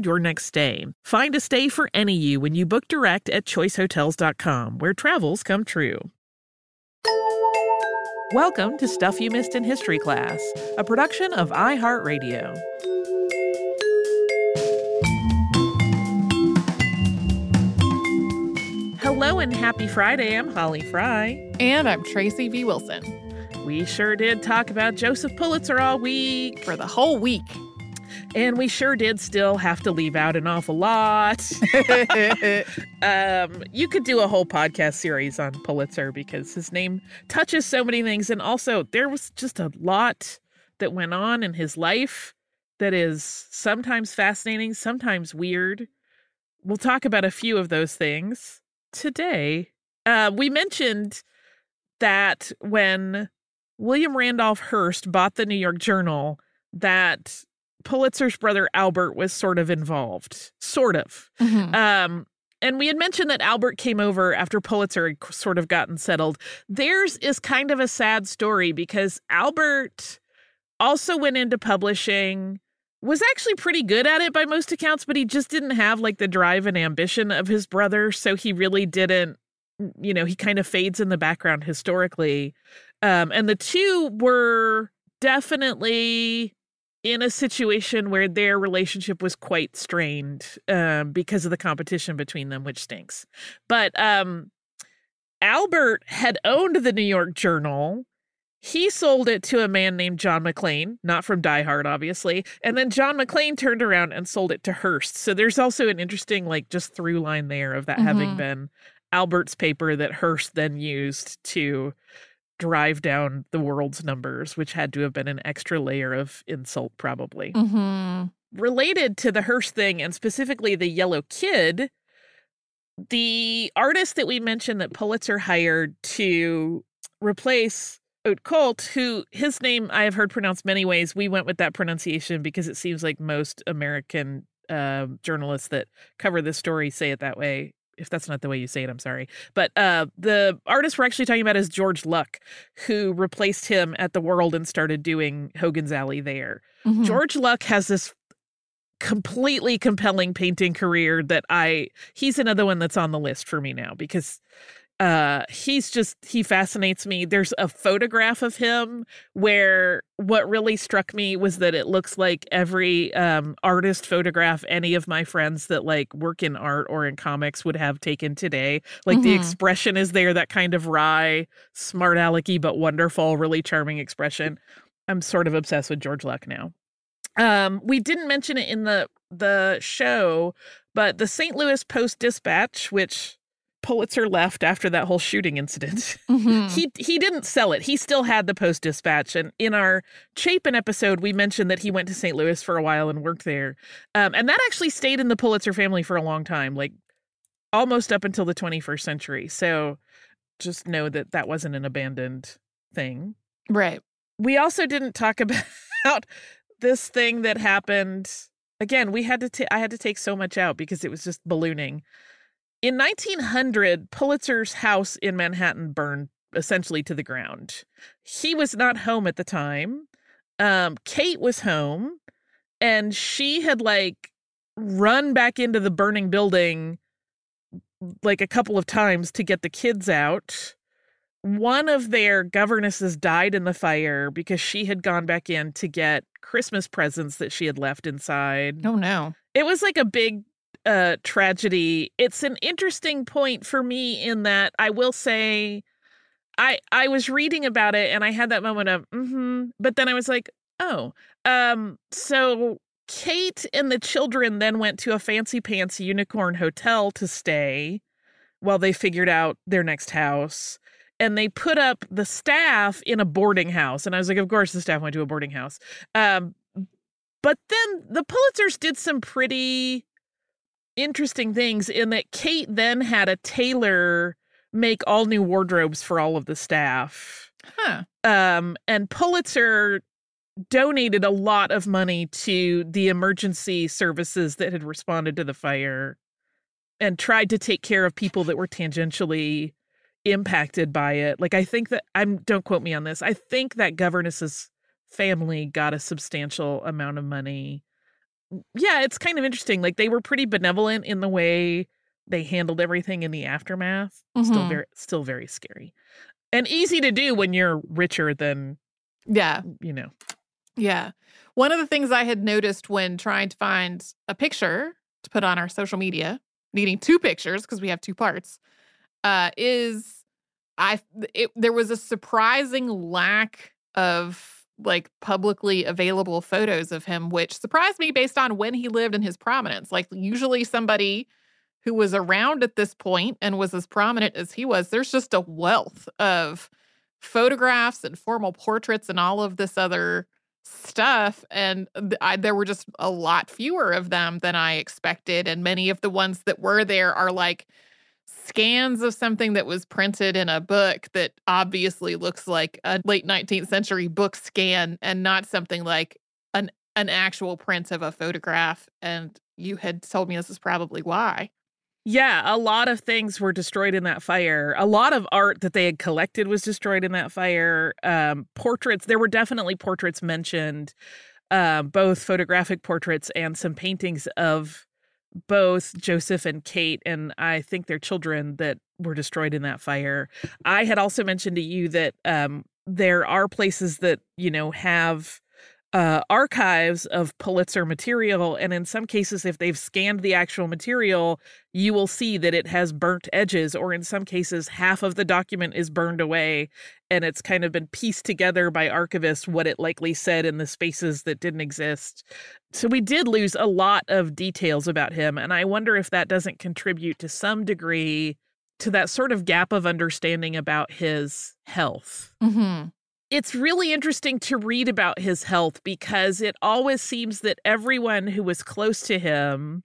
your next stay. Find a stay for any you when you book direct at choicehotels.com, where travels come true. Welcome to Stuff You Missed in History Class, a production of iHeartRadio. Hello and happy Friday. I'm Holly Fry. And I'm Tracy V. Wilson. We sure did talk about Joseph Pulitzer all week. For the whole week. And we sure did still have to leave out an awful lot. um, you could do a whole podcast series on Pulitzer because his name touches so many things. And also, there was just a lot that went on in his life that is sometimes fascinating, sometimes weird. We'll talk about a few of those things today. Uh, we mentioned that when William Randolph Hearst bought the New York Journal, that Pulitzer's brother Albert was sort of involved, sort of. Mm-hmm. Um, and we had mentioned that Albert came over after Pulitzer had sort of gotten settled. Theirs is kind of a sad story because Albert also went into publishing, was actually pretty good at it by most accounts, but he just didn't have like the drive and ambition of his brother. So he really didn't, you know, he kind of fades in the background historically. Um, and the two were definitely in a situation where their relationship was quite strained um, because of the competition between them, which stinks. But um, Albert had owned the New York Journal. He sold it to a man named John McLean, not from Die Hard, obviously. And then John McLean turned around and sold it to Hearst. So there's also an interesting, like, just through line there of that mm-hmm. having been Albert's paper that Hearst then used to drive down the world's numbers, which had to have been an extra layer of insult, probably. Mm-hmm. Related to the Hearst thing, and specifically the Yellow Kid, the artist that we mentioned that Pulitzer hired to replace Outcault, who his name I have heard pronounced many ways. We went with that pronunciation because it seems like most American uh, journalists that cover this story say it that way if that's not the way you say it, I'm sorry. But uh, the artist we're actually talking about is George Luks, who replaced him at the World and started doing Hogan's Alley there. Mm-hmm. George Luks has this completely compelling painting career that I he's another one that's on the list for me now because uh he's just he fascinates me. There's a photograph of him where what really struck me was that it looks like every um artist photograph any of my friends that like work in art or in comics would have taken today. Like mm-hmm. the expression is there that kind of wry smart alecky but wonderful really charming expression. I'm sort of obsessed with George Luks now. Um we didn't mention it in the the show but the st louis post dispatch which Pulitzer left after that whole shooting incident. Mm-hmm. he he didn't sell it. He still had the Post Dispatch. And in our Chapin episode, we mentioned that he went to St. Louis for a while and worked there. Um, and that actually stayed in the Pulitzer family for a long time, like almost up until the 21st century. So just know that that wasn't an abandoned thing. Right. We also didn't talk about this thing that happened again, we had to ta- I had to take so much out because it was just ballooning. In 1900, Pulitzer's house in Manhattan burned essentially to the ground. He was not home at the time. Um, Kate was home and she had like run back into the burning building like a couple of times to get the kids out. One of their governesses died in the fire because she had gone back in to get Christmas presents that she had left inside. Oh no. It was like a big uh tragedy. It's an interesting point for me in that I will say I I was reading about it and I had that moment of mm-hmm, but then I was like, oh, um, so Kate and the children then went to a fancy pants unicorn hotel to stay while they figured out their next house. And they put up the staff in a boarding house. And I was like, of course, the staff went to a boarding house. Um, but then the Pulitzers did some pretty interesting things in that Kate then had a tailor make all new wardrobes for all of the staff. Huh. Um, and Pulitzer donated a lot of money to the emergency services that had responded to the fire and tried to take care of people that were tangentially impacted by it. Like I think that I'm don't quote me on this. I think that governess's family got a substantial amount of money. Yeah, it's kind of interesting. Like they were pretty benevolent in the way they handled everything in the aftermath. Still Mhm. very still very scary. And easy to do when you're richer than, Yeah. you know. Yeah. One of the things I had noticed when trying to find a picture to put on our social media, needing two pictures because we have two parts, uh, is I it, there was a surprising lack of like publicly available photos of him, which surprised me based on when he lived and his prominence. Like usually somebody who was around at this point and was as prominent as he was, there's just a wealth of photographs and formal portraits and all of this other stuff and I, there were just a lot fewer of them than i expected and many of the ones that were there are like scans of something that was printed in a book that obviously looks like a late 19th century book scan and not something like an an actual print of a photograph and you had told me this is probably why Yeah, a lot of things were destroyed in that fire. A lot of art that they had collected was destroyed in that fire. Um, portraits, there were definitely portraits mentioned, uh, both photographic portraits and some paintings of both Joseph and Kate, and I think their children that were destroyed in that fire. I had also mentioned to you that um, there are places that, you know, have uh, archives of Pulitzer material. And in some cases, if they've scanned the actual material, you will see that it has burnt edges, or in some cases, half of the document is burned away. And it's kind of been pieced together by archivists what it likely said in the spaces that didn't exist. So we did lose a lot of details about him. And I wonder if that doesn't contribute to some degree to that sort of gap of understanding about his health mm-hmm. it's really interesting to read about his health because it always seems that everyone who was close to him,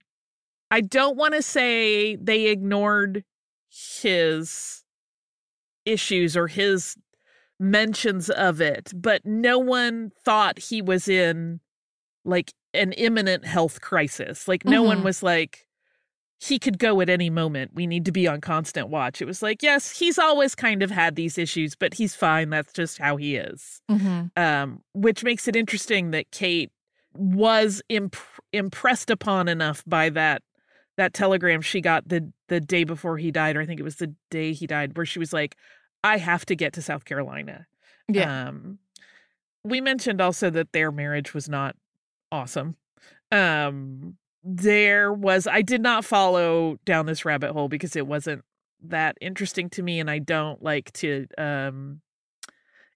I don't want to say they ignored his issues or his mentions of it, but no one thought he was in like an imminent health crisis. Like, no one Mhm. was like, he could go at any moment. We need to be on constant watch. It was like, yes, he's always kind of had these issues, but he's fine. That's just how he is. Mm-hmm. Um, which makes it interesting that Kate was imp- impressed upon enough by that that telegram she got the the day before he died, or I think it was the day he died, where she was like, "I have to get to South Carolina." yeah Um, we mentioned also that their marriage was not awesome. Um, there was, I did not follow down this rabbit hole because it wasn't that interesting to me, and I don't like to. Um,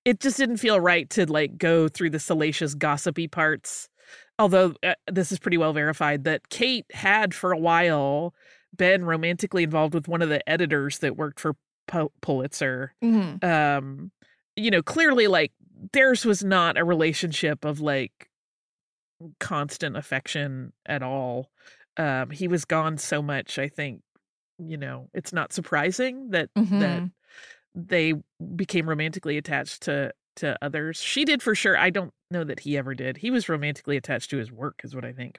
it just didn't feel right to like go through the salacious, gossipy parts. Although uh, this is pretty well verified that Kate had for a while been romantically involved with one of the editors that worked for Pu- Pulitzer mm-hmm. um you know clearly like theirs was not a relationship of like constant affection at all. Um he was gone so much i think you know it's not surprising that that Mhm. they became romantically attached to to others. She did for sure. I don't know that he ever did. He was romantically attached to his work is what i think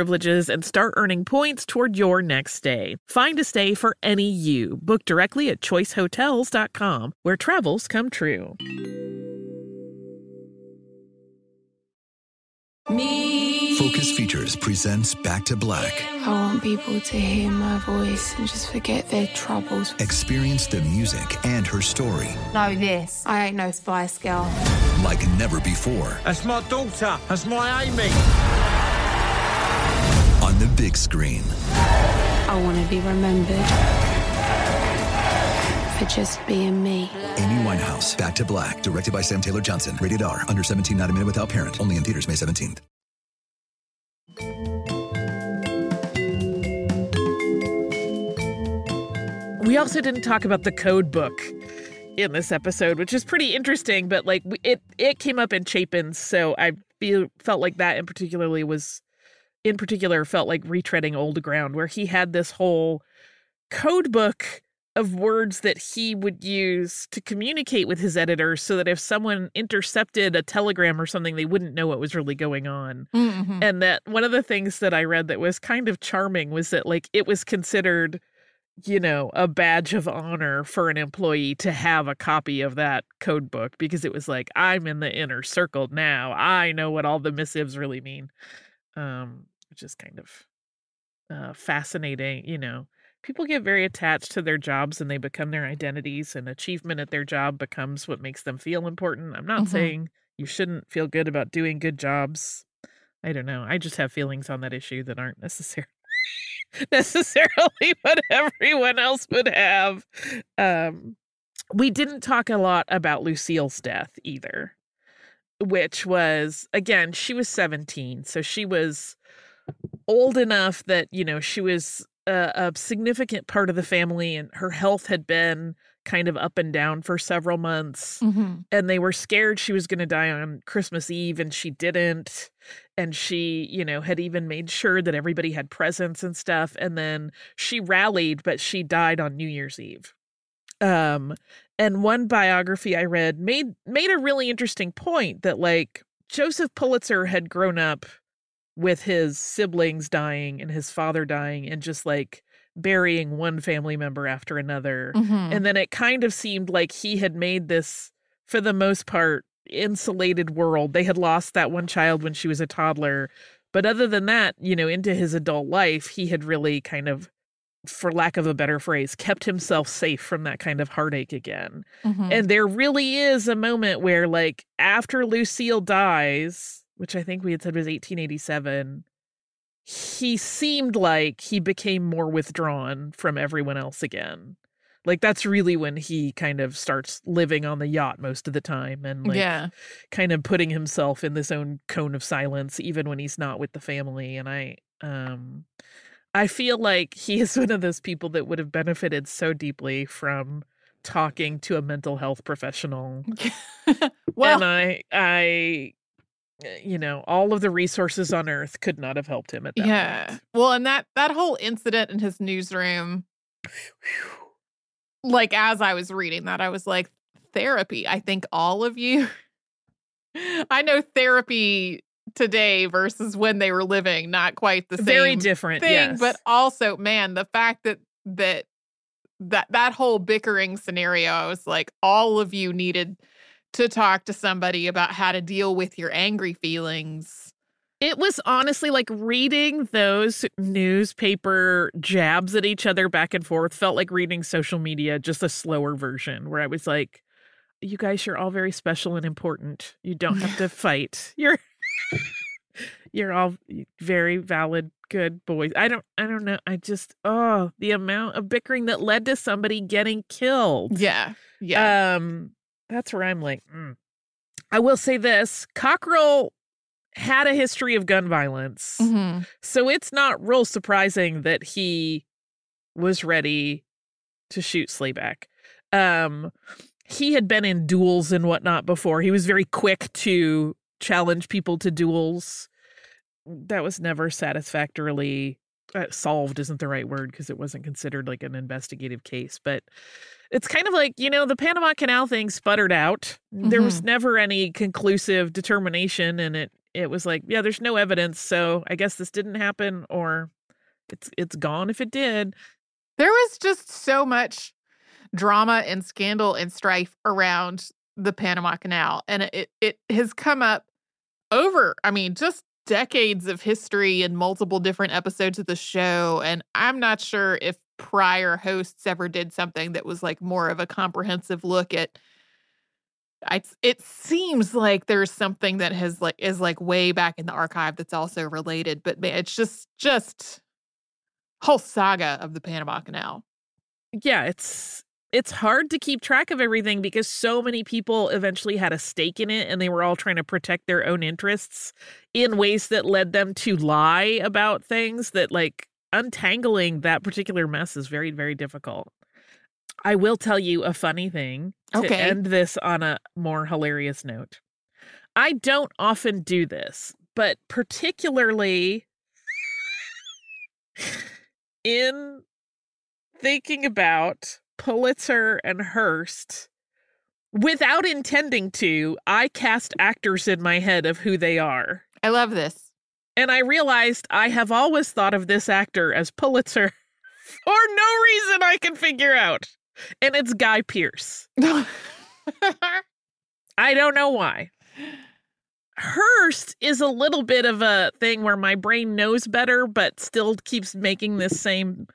privileges and start earning points toward your next stay. Find a stay for any you. Book directly at choicehotels.com, where travels come true. Me. Focus Features presents Back to Black. I want people to hear my voice and just forget their troubles. Experience the music and her story Know this. I ain't no Spice Girl. like never before That's my daughter. That's my Amy. On the big screen. I want to be remembered for just being me. Amy Winehouse, Back to Black, directed by Sam Taylor Johnson. Rated R, under 17, not a minute without parent. Only in theaters May 17th. We also didn't talk about the code book in this episode, which is pretty interesting, but like it it came up in Chapin's, so I feel felt like that in particularly was in particular felt like retreading old ground where he had this whole code book of words that he would use to communicate with his editors so that if someone intercepted a telegram or something they wouldn't know what was really going on. Mm-hmm. and that one of the things that I read that was kind of charming was that like it was considered you know a badge of honor for an employee to have a copy of that code book because it was like I'm in the inner circle now. I know what all the missives really mean. Um which is kind of uh fascinating you know people get very attached to their jobs and they become their identities and achievement at their job becomes what makes them feel important i'm not Mhm. saying you shouldn't feel good about doing good jobs I don't know. I just have feelings on that issue that aren't necessarily necessarily what everyone else would have. Um we didn't talk a lot about Lucille's death either, which was again, she was 17, so she was old enough that, you know, she was a, a significant part of the family and her health had been kind of up and down for several months. Mm-hmm. and they were scared she was going to die on Christmas Eve and she didn't. And she you know had even made sure that everybody had presents and stuff. And then she rallied but she died on New Year's Eve. Um and one biography I read made made a really interesting point that like Joseph Pulitzer had grown up with his siblings dying and his father dying and just like burying one family member after another Mm-hmm. and then it kind of seemed like he had made this for the most part insulated world they had lost that one child when she was a toddler but other than that you know into his adult life he had really kind of for lack of a better phrase, kept himself safe from that kind of heartache again. Mhm. And there really is a moment where, like, after Lucille dies, which I think we had said was 1887, he seemed like he became more withdrawn from everyone else again. Like, that's really when he kind of starts living on the yacht most of the time and, like, yeah. kind of putting himself in this own cone of silence, even when he's not with the family. And I, um, I feel like he is one of those people that would have benefited so deeply from talking to a mental health professional well, and I, I, Eh, you know, all of the resources on earth could not have helped him at that yeah. point. Well, and that that whole incident in his newsroom, like as I was reading that, I was like, therapy. I think all of you. I know therapy today versus when they were living, not quite the same Very different, thing. yes. But also, man, the fact that that that that whole bickering scenario, I was like, all of you needed to talk to somebody about how to deal with your angry feelings. It was honestly like reading those newspaper jabs at each other back and forth felt like reading social media, just a slower version where I was like, you guys, you're all very special and important. You don't have to fight. You're you're all very valid, good boys. I don't I don't know. I just oh, the amount of bickering that led to somebody getting killed. Yeah. Yeah. Um, that's where I'm like, mm. I will say this: Cockerill had a history of gun violence, Mhm. so it's not real surprising that he was ready to shoot Slayback. Um, he had been in duels and whatnot before. He was very quick to challenge people to duels. That was never satisfactorily uh, solved isn't the right word because it wasn't considered like an investigative case but it's kind of like you know the panama canal thing sputtered out there was never any conclusive determination and it it was like yeah there's no evidence so i guess this didn't happen or it's it's gone if it did There was just so much drama and scandal and strife around the Panama Canal. And it it has come up over, I mean, just decades of history and multiple different episodes of the show. And I'm not sure if prior hosts ever did something that was like more of a comprehensive look at I, it seems like there's something that has like is like way back in the archive that's also related, but man, it's just just whole saga of the Panama Canal. yeah it's it's hard to keep track of everything because so many people eventually had a stake in it and they were all trying to protect their own interests in ways that led them to lie about things that like untangling that particular mess is very very difficult i will tell you a funny thing to Okay. end this on a more hilarious note i don't often do this but particularly in thinking about Pulitzer and Hearst without intending to, I cast actors in my head of who they are. I love this. And I realized I have always thought of this actor as Pulitzer for no reason I can figure out. And it's Guy Pearce. I don't know why. Hearst is a little bit of a thing where my brain knows better, but still keeps making this same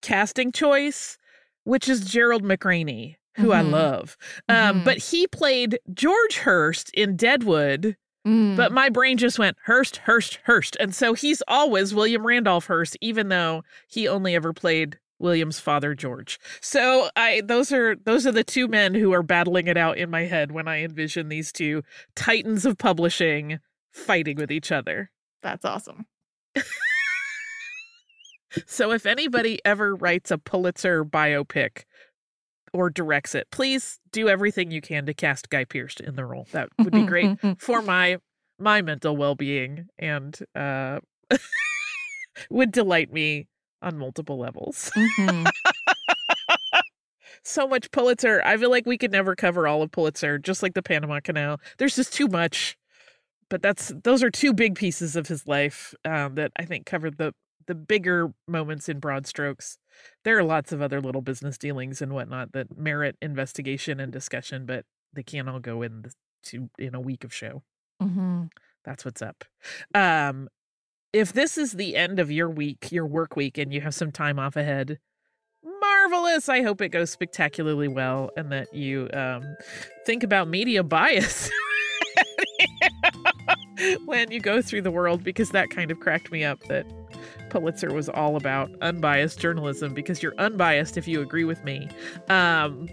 casting choice, which is Gerald McRaney, who I Mhm. love. Um, Mhm. but he played George Hearst in Deadwood, Mm. but my brain just went Hurst, Hurst, Hurst. And so he's always William Randolph Hearst, even though he only ever played William's father George. So I those are those are the two men who are battling it out in my head when I envision these two titans of publishing fighting with each other. That's awesome. So if anybody ever writes a Pulitzer biopic or directs it, please do everything you can to cast Guy Pearce in the role. That would be great for my my mental well-being and uh would delight me on multiple levels. Mhm. so much Pulitzer. I feel like we could never cover all of Pulitzer, just like the Panama Canal. There's just too much. But that's those are two big pieces of his life um, that I think covered the the bigger moments in broad strokes. There are lots of other little business dealings and whatnot that merit investigation and discussion, but they can't all go in the, to in a week of show. Mhm. That's what's up. Um, if this is the end of your week, your work week, and you have some time off ahead, marvelous. I hope it goes spectacularly well and that you um, think about media bias when you go through the world because that kind of cracked me up that Pulitzer was all about unbiased journalism because you're unbiased if you agree with me. Um,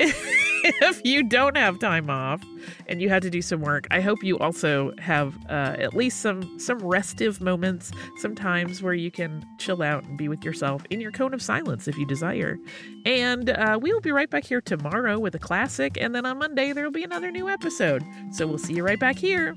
if you don't have time off and you had to do some work, I hope you also have uh, at least some some restive moments, some times where you can chill out and be with yourself in your cone of silence if you desire. And uh, we will be right back here tomorrow with a classic, and then on Monday there will be another new episode. So we'll see you right back here.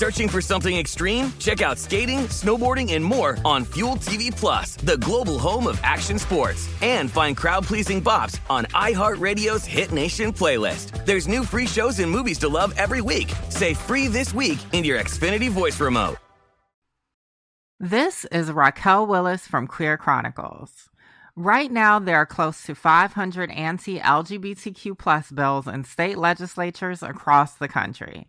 Searching for something extreme? Check out skating, snowboarding, and more on Fuel TV Plus, the global home of action sports. And find crowd-pleasing bops on iHeartRadio's Hit Nation playlist. There's new free shows and movies to love every week. Say free this week in your Xfinity voice remote. This is Raquel Willis from Queer Chronicles. Right now, there are close to 500 anti LGBTQ plus bills in state legislatures across the country.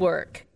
work.